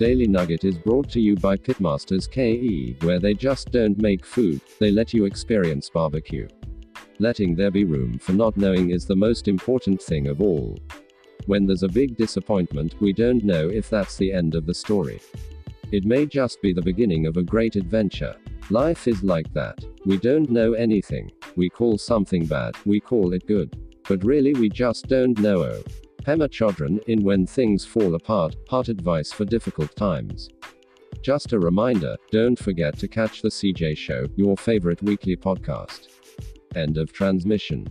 Daily Nugget is brought to you by Pitmasters KE, where they just don't make food, they let you experience barbecue. Letting there be room for not knowing is the most important thing of all. When there's a big disappointment, we don't know if that's the end of the story. It may just be the beginning of a great adventure. Life is like that. We don't know anything. We call something bad, we call it good. But really, we just don't know. Pema Chodron, in When Things Fall Apart, Heart Advice for Difficult Times. Just a reminder don't forget to catch The Cjay Show, your favorite weekly podcast. End of transmission.